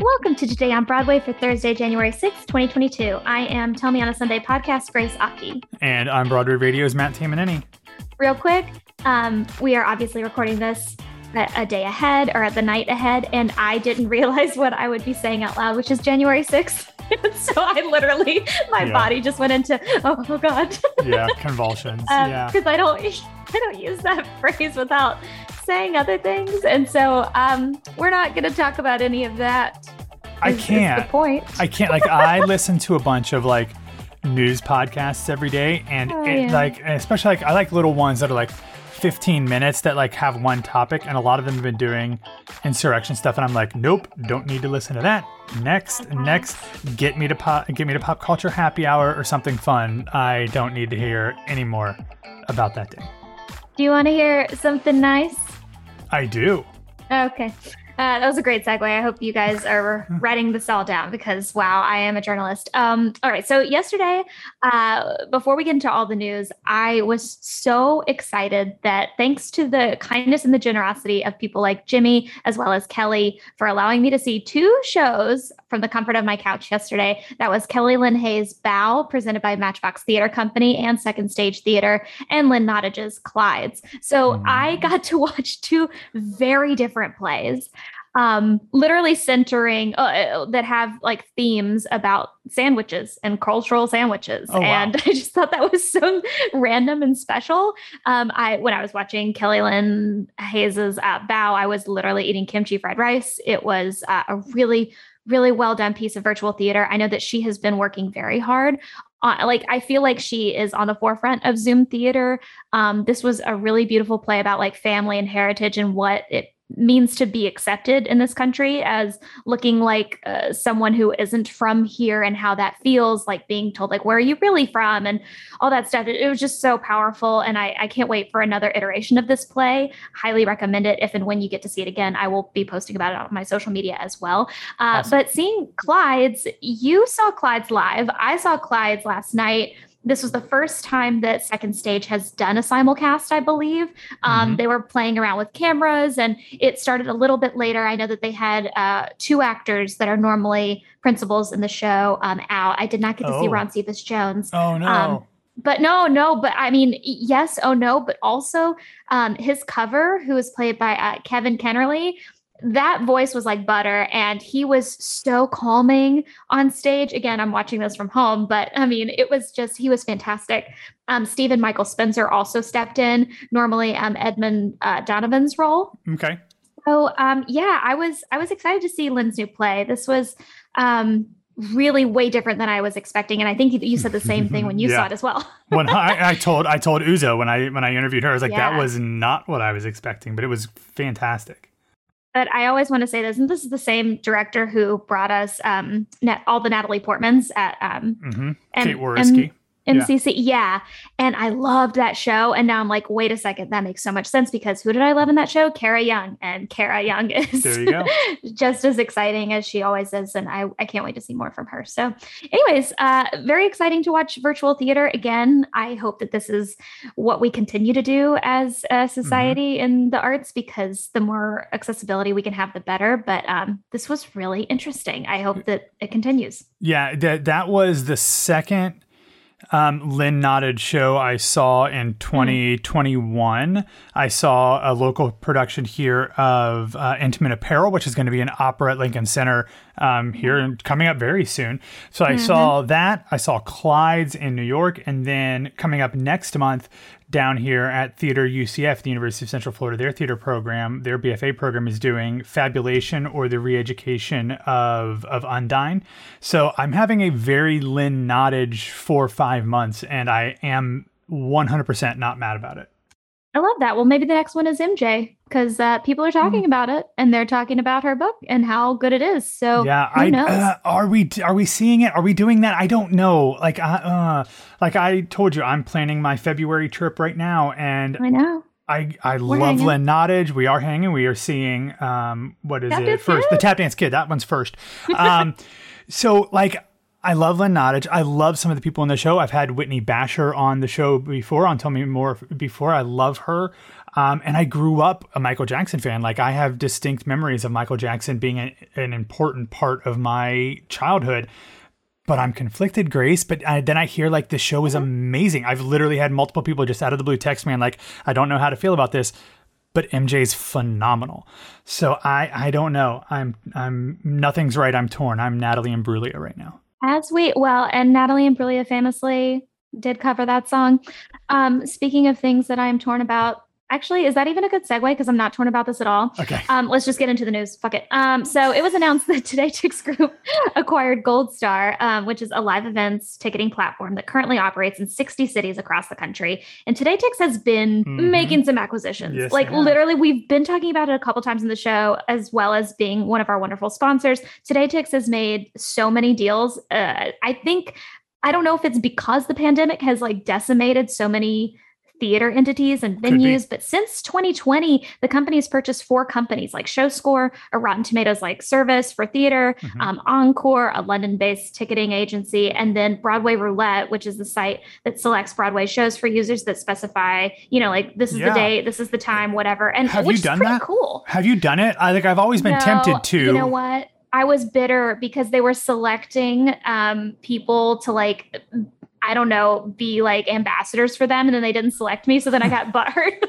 Welcome to Today on Broadway for Thursday, January 6th, 2022. I am Tell Me on a Sunday podcast, Grace Aki. And I'm Broadway Radio's Matt Tamanini. Real quick, um, we are obviously recording this a, a day ahead or at the night ahead, and I didn't realize what I would be saying out loud, which is January 6th. so I literally, my Yeah. body just went into, oh, oh God. Yeah, convulsions. Um, yeah. because I don't I don't use that phrase without saying other things, and so um, we're not going to talk about any of that. I can't. point. I can't. Like, I listen to a bunch of like news podcasts every day, and Oh, it, yeah. like, especially like I like little ones that are like 15 minutes that like have one topic, and a lot of them have been doing insurrection stuff, and I'm like, nope, don't need to listen to that. Next, next, get me to pop, get me to pop culture happy hour or something fun. I don't need to hear any more about that day. Do you want to hear something nice? I do. Okay. Uh, that was a great segue. I hope you guys are writing this all down because wow, I am a journalist. Um, all right. So yesterday, uh, before we get into all the news, I was so excited that thanks to the kindness and the generosity of people like Jimmy as well as Kelly for allowing me to see two shows from the comfort of my couch yesterday. That was Kelly Lynn Hayes' Bow, presented by Matchbox Theater Company and Second Stage Theater, and Lynn Nottage's Clydes. So Mm. I got to watch two very different plays um literally centering uh, that have like themes about sandwiches and cultural sandwiches Oh, wow. and i just thought that was so random and special um i when i was watching kelly lynn hayes's uh, bow i was literally eating kimchi fried rice it was uh, a really really well done piece of virtual theater i know that she has been working very hard uh, like I feel like she is on the forefront of Zoom theater. Um, this was a really beautiful play about like family and heritage and what it means to be accepted in this country as looking like uh, someone who isn't from here and how that feels like being told like where are you really from? and all that stuff. It, it was just so powerful and I, I can't wait for another iteration of this play. Highly recommend it. If and when you get to see it again i will be posting about it on my social media as well. Uh, Awesome. but seeing clyde's you saw clyde's live. I saw clyde's last night this was the first time that Second Stage has done a simulcast, I believe. Um, Mhm. They were playing around with cameras, and it started a little bit later. I know that they had uh, two actors that are normally principals in the show um, out. I did not get to see Oh. Ron Cephas Jones Oh no. Um, but no, no, but I mean, yes, oh no, but also um, his cover, who is played by uh, Kevin Kennerly, that voice was like butter, and he was so calming on stage. Again, I'm watching this from home, but I mean, it was just he was fantastic. Um, Stephen Michael Spencer also stepped in, normally um, Edmund uh, Donovan's role. okay. So um, yeah, I was I was excited to see Lynn's new play. This was um, really way different than I was expecting, and I think you, said the same thing when you Yeah. saw it as well. when I, I told I told Uzo when I when I interviewed her, I was like, Yeah. that was not what I was expecting, but it was fantastic. But I always want to say this, and this is the same director who brought us um, Nat, all the Natalie Portmans at um, hmm and, Kate Whoriskey. Yeah. MCC. Yeah. And I loved that show. And now I'm like, wait a second, that makes so much sense because who did I love in that show? Kara Young. And Kara Young is There you go. just as exciting as she always is. And I, I can't wait to see more from her. So, anyways, uh, very exciting to watch virtual theater again. I hope that this is what we continue to do as a society in the arts because the more accessibility we can have, the better. But um, this was really interesting. I hope that it continues. Yeah, that that was the second um, Lynn Nottage show I saw in 2021. I saw a local production here of uh, Intimate Apparel, which is going to be an opera at Lincoln Center um, here and coming up very soon. So I saw that. I saw Clyde's in New York, and then coming up next month down here at Theater UCF, the University of Central Florida, their theater program, their BFA program is doing Fabulation or the Reeducation of of Undine. So I'm having a very Lynn Nottage four or five months, and I am 100% not mad about it. I love that. Well, maybe the next one is MJ because uh, people are talking about it and they're talking about her book and how good it is. So yeah, I uh, are we are we seeing it? Are we doing that? I don't know. Like I uh, like I told you, I'm planning my February trip right now, and I know. I I We're love hanging. Lynn Nottage. We are hanging. We are seeing um what is Tap it first? Kid? The Tap Dance Kid. That one's first. Um, so like. I love Lynn Nottage. I love some of the people in the show. I've had Whitney Bashor on the show before, on Tell Me More before. I love her. Um, and I grew up a Michael Jackson fan. Like I have distinct memories of Michael Jackson being a, an important part of my childhood. But I'm conflicted, Grace. But I, then I hear like the show is amazing. I've literally had multiple people just out of the blue text me and like, I don't know how to feel about this but MJ's phenomenal. So I I don't know. I'm I'm nothing's right. I'm torn. I'm Natalie Imbruglia right now. As we well, and Natalie Imbruglia famously did cover that song. Um, speaking of things that I'm torn about, Actually, is that even a good segue? Because I'm not torn about this at all. Okay. Um, let's just get into the news. Fuck it. Um, so it was announced that Today Tix Group acquired Gold Star, um, which is a live events ticketing platform that currently operates in 60 cities across the country. And Today Tix has been mm-hmm. making some acquisitions. Yes, like literally, we've been talking about it a couple times in the show, as well as being one of our wonderful sponsors. Today Tix has made so many deals. Uh, I think I don't know if it's because the pandemic has like decimated so many theater entities and venues. But since 2020, the company has purchased four companies like ShowScore, a Rotten Tomatoes like service for theater, mm-hmm. um, Encore, a London based ticketing agency, and then Broadway Roulette, which is the site that selects Broadway shows for users that specify, you know, like this is yeah. the date, this is the time, whatever. And have you done that? Cool. Have you done it? I think I've always been no, tempted to. You know what? I was bitter because they were selecting um, people to like I don't know, be like ambassadors for them, and then they didn't select me, so then I got butthurt.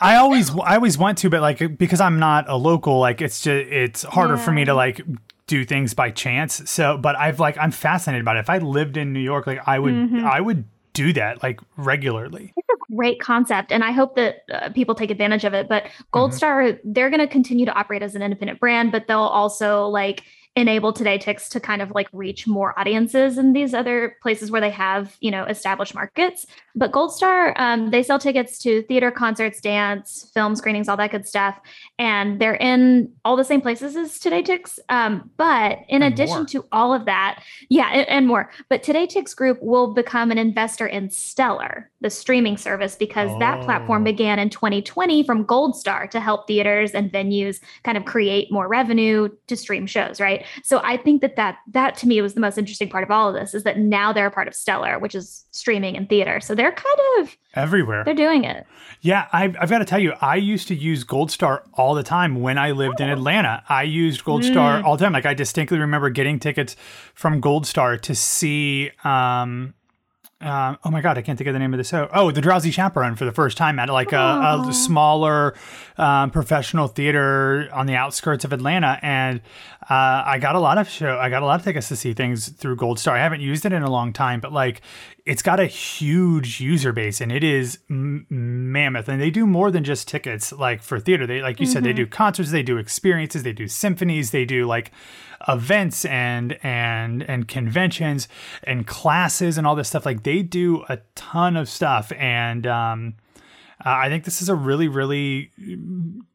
I always, I always want to, but like because I'm not a local, like it's just it's harder yeah. for me to like do things by chance. So, but I've like I'm fascinated about it. If I lived in New York, like I would, mm-hmm. I would do that like regularly. It's a great concept, and I hope that uh, people take advantage of it. But Gold mm-hmm. Star, they're going to continue to operate as an independent brand, but they'll also like enable today Tix to kind of like reach more audiences in these other places where they have you know established markets but gold star um, they sell tickets to theater concerts dance film screenings all that good stuff and they're in all the same places as today Tix um, but in and addition more. to all of that yeah and, and, more but today Tix group will become an investor in stellar the streaming service because oh. that platform oh. began in 2020 from gold star to help theaters and venues kind of create more revenue to stream shows right so I think that that that to me was the most interesting part of all of this is that now they're a part of Stellar, which is streaming and theater. So they're kind of everywhere. They're doing it. Yeah, I've, I've got to tell you, I used to use Gold Star all the time when I lived oh. in Atlanta. I used Gold mm. Star all the time. Like I distinctly remember getting tickets from Gold Star to see um, uh, oh my god, I can't think of the name of the show. Oh, The Drowsy Chaperone for the first time at like a, a, smaller um, professional theater on the outskirts of Atlanta, and uh, I got a lot of show. I got a lot of tickets to see things through Gold Star. I haven't used it in a long time, but like it's got a huge user base and it is m- mammoth. And they do more than just tickets. Like for theater, they like you mm-hmm. said, they mm-hmm. do concerts, they do experiences, they do symphonies, they do like events and and and conventions and classes and all this stuff. Like they do a ton of stuff and. um uh, I think this is a really, really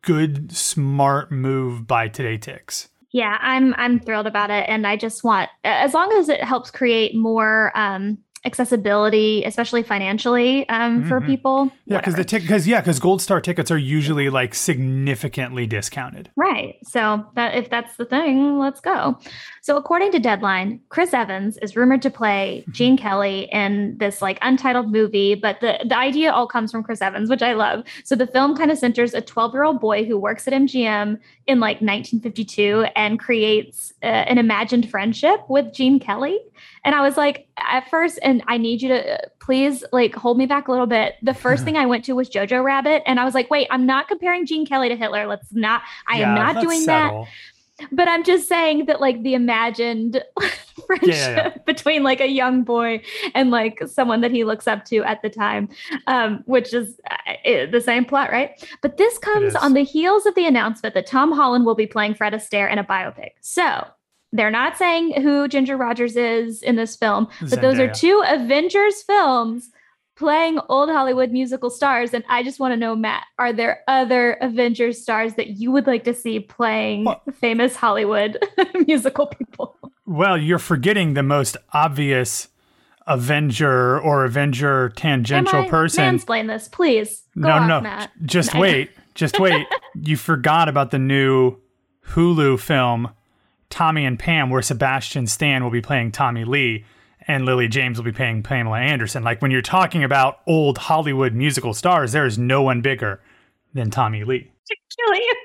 good, smart move by Today Tix. Yeah, I'm I'm thrilled about it, and I just want as long as it helps create more um, accessibility, especially financially, um, mm-hmm. for people. Yeah, because the ticket, because yeah, because Gold Star tickets are usually like significantly discounted. Right. So that if that's the thing, let's go. So according to Deadline, Chris Evans is rumored to play mm-hmm. Gene Kelly in this like untitled movie, but the the idea all comes from Chris Evans, which I love. So the film kind of centers a 12 year old boy who works at MGM in like 1952 and creates uh, an imagined friendship with Gene Kelly. And I was like, at first, and I need you to please like hold me back a little bit. The first thing I went to was Jojo Rabbit, and I was like, wait, I'm not comparing Gene Kelly to Hitler. Let's not. I yeah, am not doing settle. that. But I'm just saying that like the imagined friendship yeah, yeah, between like a young boy and like someone that he looks up to at the time, um, which is uh, the same plot, right? But this comes on the heels of the announcement that Tom Holland will be playing Fred Astaire in a biopic. So they're not saying who Ginger Rogers is in this film, but Zendaya. those are two Avengers films playing old Hollywood musical stars. And I just want to know, Matt, are there other Avengers stars that you would like to see playing well, famous Hollywood musical people? Well, you're forgetting the most obvious Avenger or Avenger tangential person. Can you explain this, please. Go no, no, Matt. just wait, just wait. you forgot about the new Hulu film Tommy and Pam, where Sebastian Stan will be playing Tommy Lee and Lily James will be playing Pamela Anderson. Like when you're talking about old Hollywood musical stars, there is no one bigger than Tommy Lee. To kill you.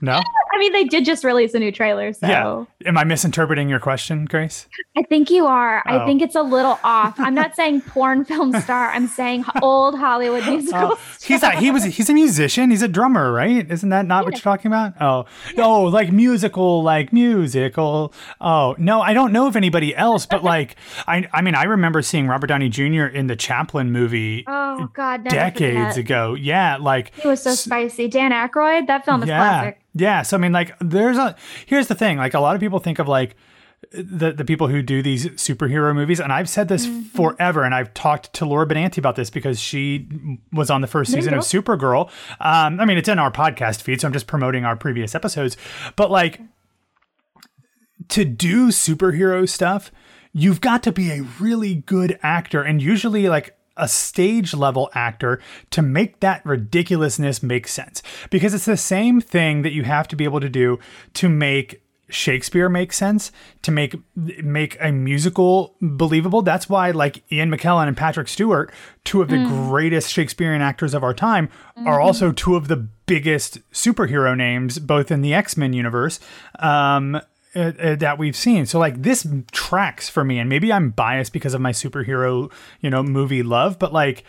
No? I mean, they did just release a new trailer, so Yeah. Am I misinterpreting your question, Grace? I think you are. Oh. I think it's a little off. I'm not saying porn film star. I'm saying old Hollywood oh, musical. Oh, he's a, he was he's a musician. He's a drummer, right? Isn't that not what you're talking about? Oh, oh, like musical, like musical. Oh no, I don't know of anybody else, but like I I mean I remember seeing Robert Downey Jr. in the Chaplin movie Oh God, decades forget. ago. Yeah, like He was so spicy. Dan Aykroyd. That film is yeah, classic. yeah. So I mean, like there's a here's the thing. Like a lot of people think of like the the people who do these superhero movies, and I've said this Mm-hmm. forever, and I've talked to Laura Benanti about this because she was on the first There season of Supergirl. Um, I mean, it's in our podcast feed, so I'm just promoting our previous episodes. But like to do superhero stuff, you've got to be a really good actor, and usually like a stage level actor to make that ridiculousness make sense. Because it's the same thing that you have to be able to do to make Shakespeare make sense, to make make a musical believable. That's why like Ian McKellen and Patrick Stewart, two of the greatest Shakespearean actors of our time, are also two of the biggest superhero names both in the X-Men universe. Um uh, uh, that we've seen. So like this tracks for me and maybe I'm biased because of my superhero, you know, movie love, but like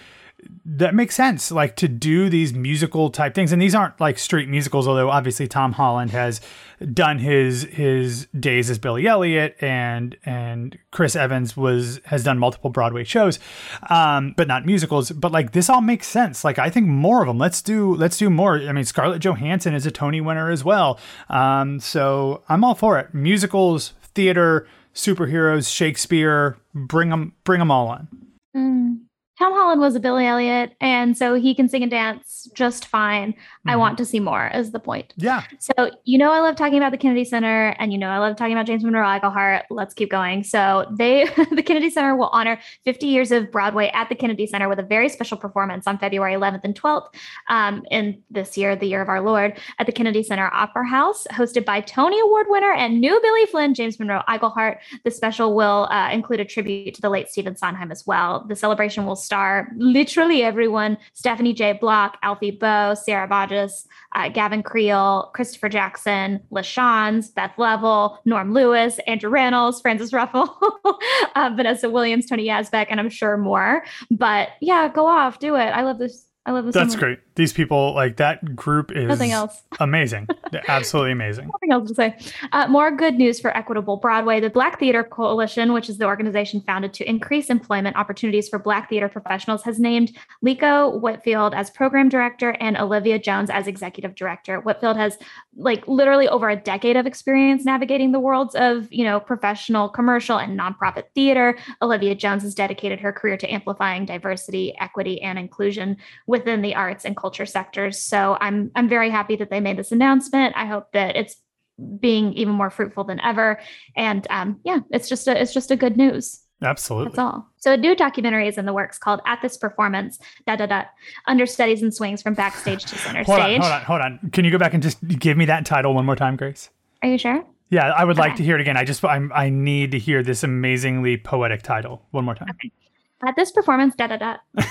that makes sense like to do these musical type things. And these aren't like straight musicals although obviously Tom Holland has done his his days as Billy Elliot and and Chris Evans was has done multiple Broadway shows um but not musicals. But like this all makes sense. Like I think more of them let's do let's do more. I mean Scarlett Johansson is a Tony winner as well. Um so I'm all for it. Musicals theater superheroes Shakespeare bring them bring them all on Mm. Tom Holland was a Billy Elliot, and so he can sing and dance just fine. I Mhm. want to see more, is the point. yeah So, you know, I love talking about the Kennedy Center, and you know, I love talking about James Monroe Iglehart. Let's keep going. So, they, the Kennedy Center will honor 50 years of Broadway at the Kennedy Center with a very special performance on February 11th and 12th um, in this year, the year of our Lord, at the Kennedy Center Opera House, hosted by Tony Award winner and new Billy Flynn, James Monroe Iglehart. The special will uh, include a tribute to the late Stephen Sondheim as well. The celebration will star literally everyone Stephanie J. Block, Alfie Boe, Sarah Bodges, uh, Gavin Creel, Christopher Jackson, LaChanze, Beth Leavel, Norm Lewis, Andrew Rannells, Frances Ruffelle, uh, Vanessa Williams, Tony Yazbeck, and I'm sure more. But yeah, go off, do it. I love this. I love this. That's great. These people, like that group is Nothing else. amazing. Absolutely amazing. Nothing else to say. Uh, more good news for Equitable Broadway. The Black Theater Coalition, which is the organization founded to increase employment opportunities for Black theater professionals, has named Lico Whitfield as program director and Olivia Jones as executive director. Whitfield has like literally over a decade of experience navigating the worlds of, you know, professional, commercial, and nonprofit theater. Olivia Jones has dedicated her career to amplifying diversity, equity, and inclusion within the arts and culture sectors. So I'm I'm very happy that they made this announcement. I hope that it's being even more fruitful than ever. And um, yeah, it's just a it's just a good news. Absolutely. That's all. So a new documentary is in the works called At This Performance, da da da, understudies and swings from backstage to center Hold on, hold on, hold on. Can you go back and just give me that title one more time, Grace? Are you sure? Yeah, I would like to hear it again. I just I'm, I need to hear this amazingly poetic title one more time. At this performance, da da da,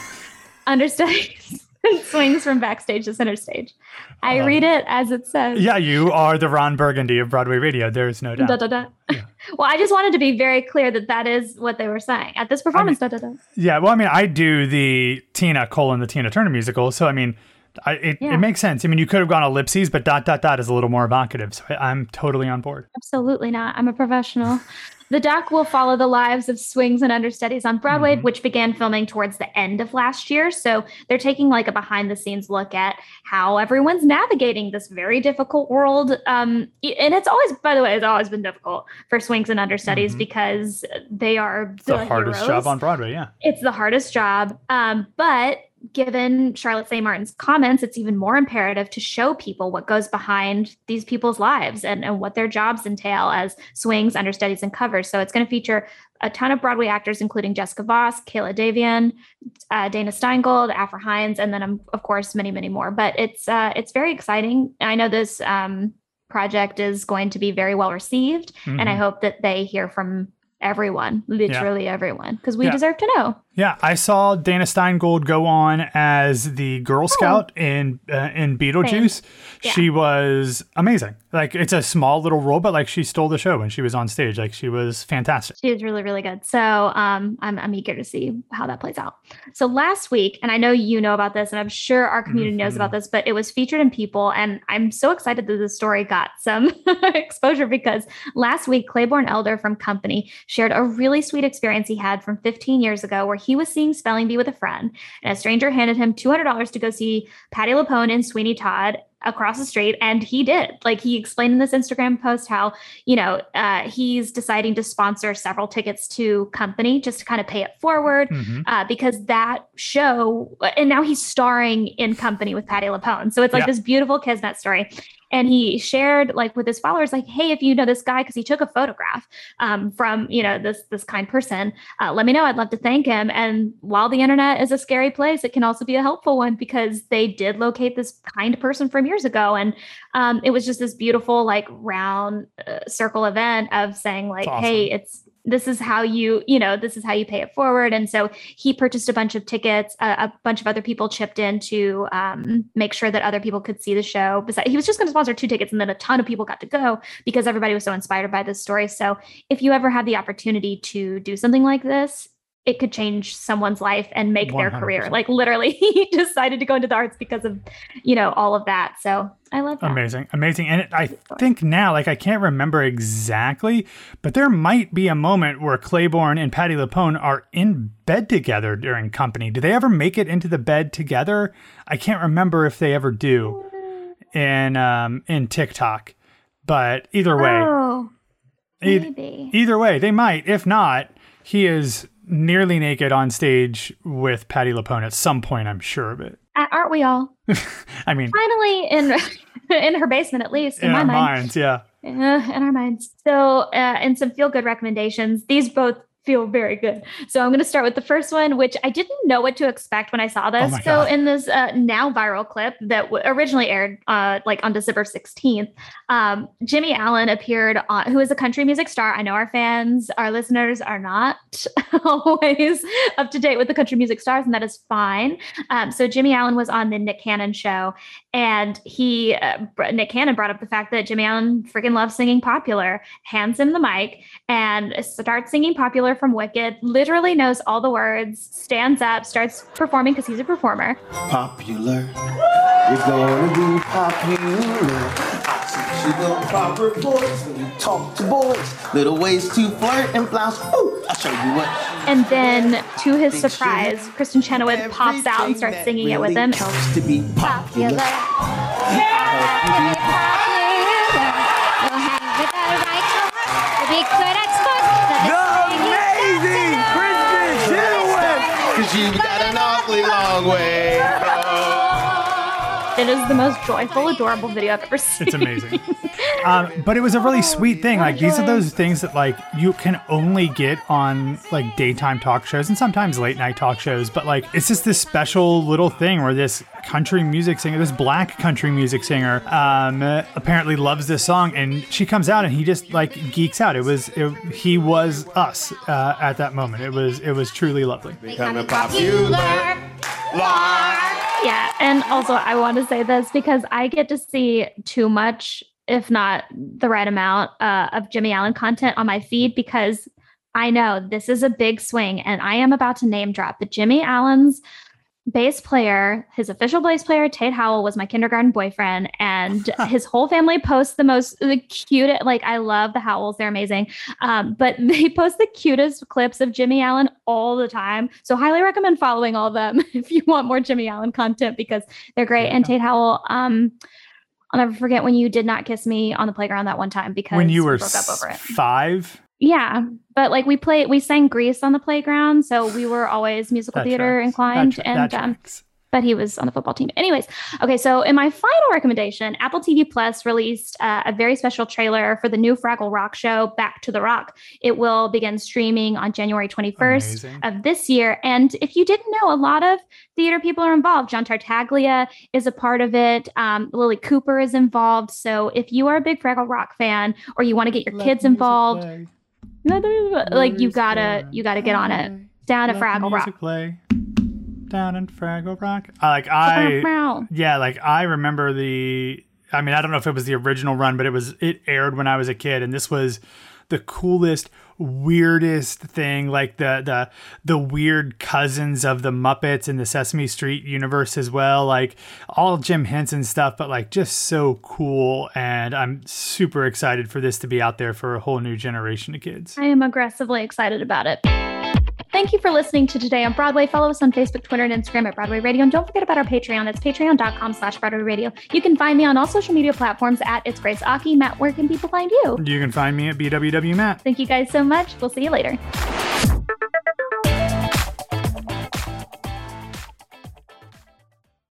understudies and swings from backstage to center stage. I Um, read it as it says. Yeah, you are the Ron Burgundy of Broadway radio. There's no doubt. Da, da, da. Yeah. well, I just wanted to be very clear that that is what they were saying at this performance. da, da, da. Yeah, well, I mean, I do the Tina colon the Tina Turner musical, so I mean, I, it, Yeah. it makes sense. I mean, you could have gone ellipses, but dot dot dot is a little more evocative, so I, I'm totally on board. Absolutely not. I'm a professional. The doc will follow the lives of swings and understudies on Broadway, Mhm. which began filming towards the end of last year. So they're taking like a behind the scenes look at how everyone's navigating this very difficult world. Um, and it's always, by the way, it's always been difficult for swings and understudies Mhm. because they are It's the hardest heroes. job on Broadway. Yeah. It's the hardest job. Um, but given Charlotte St. Martin's comments, it's even more imperative to show people what goes behind these people's lives and, and what their jobs entail as swings, understudies, and covers. So it's going to feature a ton of Broadway actors, including Jessica Voss, Kayla Davion, uh, Dana Steingold, Afra Hines, and then um, of course many, many more. But it's uh, it's very exciting. I know this um, project is going to be very well received, and I Mhm. hope that they hear from everyone, literally everyone, because we Yeah. deserve to know. Yeah, I saw Dana Steingold go on as the Girl Scout in uh, in Beetlejuice. Yeah. She was amazing. Like it's a small little role, but like she stole the show when she was on stage. Like she was fantastic. She is really, really good. So um, I'm, I'm eager to see how that plays out. So last week, and I know you know about this, and I'm sure our community knows Mhm. about this, but it was featured in People, and I'm so excited that the story got some exposure because last week Claybourne Elder from Company shared a really sweet experience he had from 15 years ago, where he was seeing Spelling Bee with a friend, and a stranger handed him $200 to go see Patti LuPone and Sweeney Todd across the street and he did like he explained in this instagram post how you know uh, he's deciding to sponsor several tickets to company just to kind of pay it forward Mhm. uh, because that show and now he's starring in company with patti lupone so it's like Yeah. this beautiful kismet story and he shared like with his followers like hey if you know this guy because he took a photograph um, from you know this this kind person uh, let me know i'd love to thank him. And while the internet is a scary place it can also be a helpful one because they did locate this kind person from years ago. And um, it was just this beautiful like round uh, circle event of saying like That's hey it's this is how you you know this is how you pay it forward. And so he purchased a bunch of tickets a, a bunch of other people chipped in to um, make sure that other people could see the show. Besides, he was just going to sponsor two tickets and then a ton of people got to go because everybody was so inspired by this story. So if you ever have the opportunity to do something like this it could change someone's life and make their career like literally he decided to go into the arts because of you know all of that so i love that Amazing, amazing. And it, I think now, like I can't remember exactly, but there might be a moment where Claybourne and Patti LuPone are in bed together during company. Do they ever make it into the bed together? I can't remember if they ever do in um in TikTok. But either way, oh maybe either way, they might. If not, he is nearly naked on stage with Patti LuPone at some point. I'm sure of it. Uh, aren't we all I mean, finally in in her basement at least in, in my our mind minds, yeah. Uh, in our minds so uh, and some feel good recommendations these both feel very good. So i'm going to start with the first one which i didn't know what to expect when i saw this. Oh so in this uh, now viral clip that w- originally aired uh, like on december 16th um, jimmy allen appeared on who is a country music star. I know our fans our listeners are not always up to date with the country music stars and that is fine. Um, so jimmy allen was on the nick cannon show and he uh, nick cannon brought up the fact that jimmy allen freaking loves singing popular. Hands him the mic and starts singing popular from wicked literally knows all the words stands up starts performing because he's a performer popular. You're gonna be popular. I teach you the proper voice when you talk to boys. Little ways to flirt and blouse. Ooh, I'll show you what. and then to his surprise kristin chenoweth pops out and starts that singing it with really him Counts to be popular. Amazing, Cause you've got an awfully long way. It is the most joyful adorable video i've ever seen It's amazing. um, but it was a really sweet thing. Like these are those things that like you can only get on like daytime talk shows and sometimes late night talk shows. But like it's just this special little thing where this country music singer, this black country music singer, um, apparently loves this song, and she comes out and he just like geeks out. It was it, he was us uh, at that moment. It was it was truly lovely. Becoming popular. Yeah. And also, I want to say this because I get to see too much, if not the right amount, uh, of Jimmy Allen content on my feed because I know this is a big swing and I am about to name drop. But Jimmy Allen's bass player, his official bass player, Tate Howell, was my kindergarten boyfriend, and his whole family posts the most, the cutest. Like, I love the Howells, they're amazing. Um, but they post the cutest clips of Jimmy Allen all the time. So, highly recommend following all of them if you want more Jimmy Allen content because they're great. And Tate Howell, um, I'll never forget when you did not kiss me on the playground that one time because When you we were broke up over it. five, Yeah, but like we play, we sang Grease on the playground, so we were always musical that theater tracks. inclined, That tra- that and um, but he was on the football team. Anyways, okay, so in my final recommendation, Apple TV Plus released uh, a very special trailer for the new Fraggle Rock show, Back to the Rock. It will begin streaming on January 21st Amazing. of this year. And if you didn't know, a lot of theater people are involved. John Tartaglia is a part of it. Um, Lily Cooper is involved. So if you are a big Fraggle Rock fan or you want to get your kids involved, play. Like you gotta you gotta get on it. Down at Fraggle Rock. Play. Down in Fraggle Rock. Uh, like I yeah, like I remember the I mean, I don't know if it was the original run, but it was it aired when I was a kid and this was the coolest weirdest thing like the the the weird cousins of the muppets in the sesame street universe as well like all jim henson stuff but like just so cool. And i'm super excited for this to be out there for a whole new generation of kids. I am aggressively excited about it Thank you for listening to Today on Broadway. Follow us on Facebook, Twitter, and Instagram at Broadway Radio. And don't forget about our Patreon. It's patreon.com slash Broadway Radio. You can find me on all social media platforms at It's Grace Aki. Matt, where can people find you? You can find me at BWW Matt. Thank you guys so much. We'll see you later.